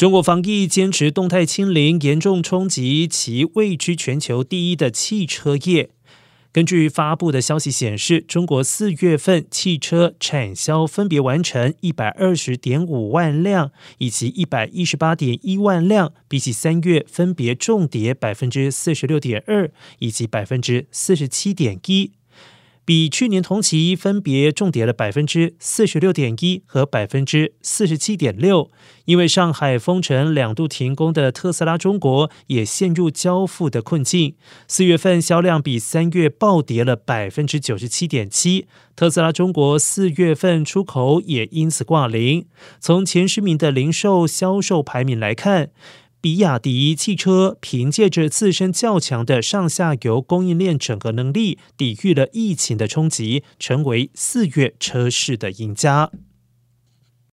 中国防疫坚持动态清零，严重冲击其位居全球第一的汽车业。根据发布的消息显示，中国四月份汽车产销分别完成一百二十点五万辆以及一百一十八点一万辆，比起三月分别重跌百分之四十六点二以及百分之四十七点一。比去年同期分别重跌了百分之四十六点一和百分之四十七点六，因为上海封城两度停工的特斯拉中国也陷入交付的困境。四月份销量比三月暴跌了百分之九十七点七，特斯拉中国四月份出口也因此挂零。从前十名的零售销售排名来看。比亚迪汽车凭借着自身较强的上下游供应链整合能力，抵御了疫情的冲击，成为四月车市的赢家。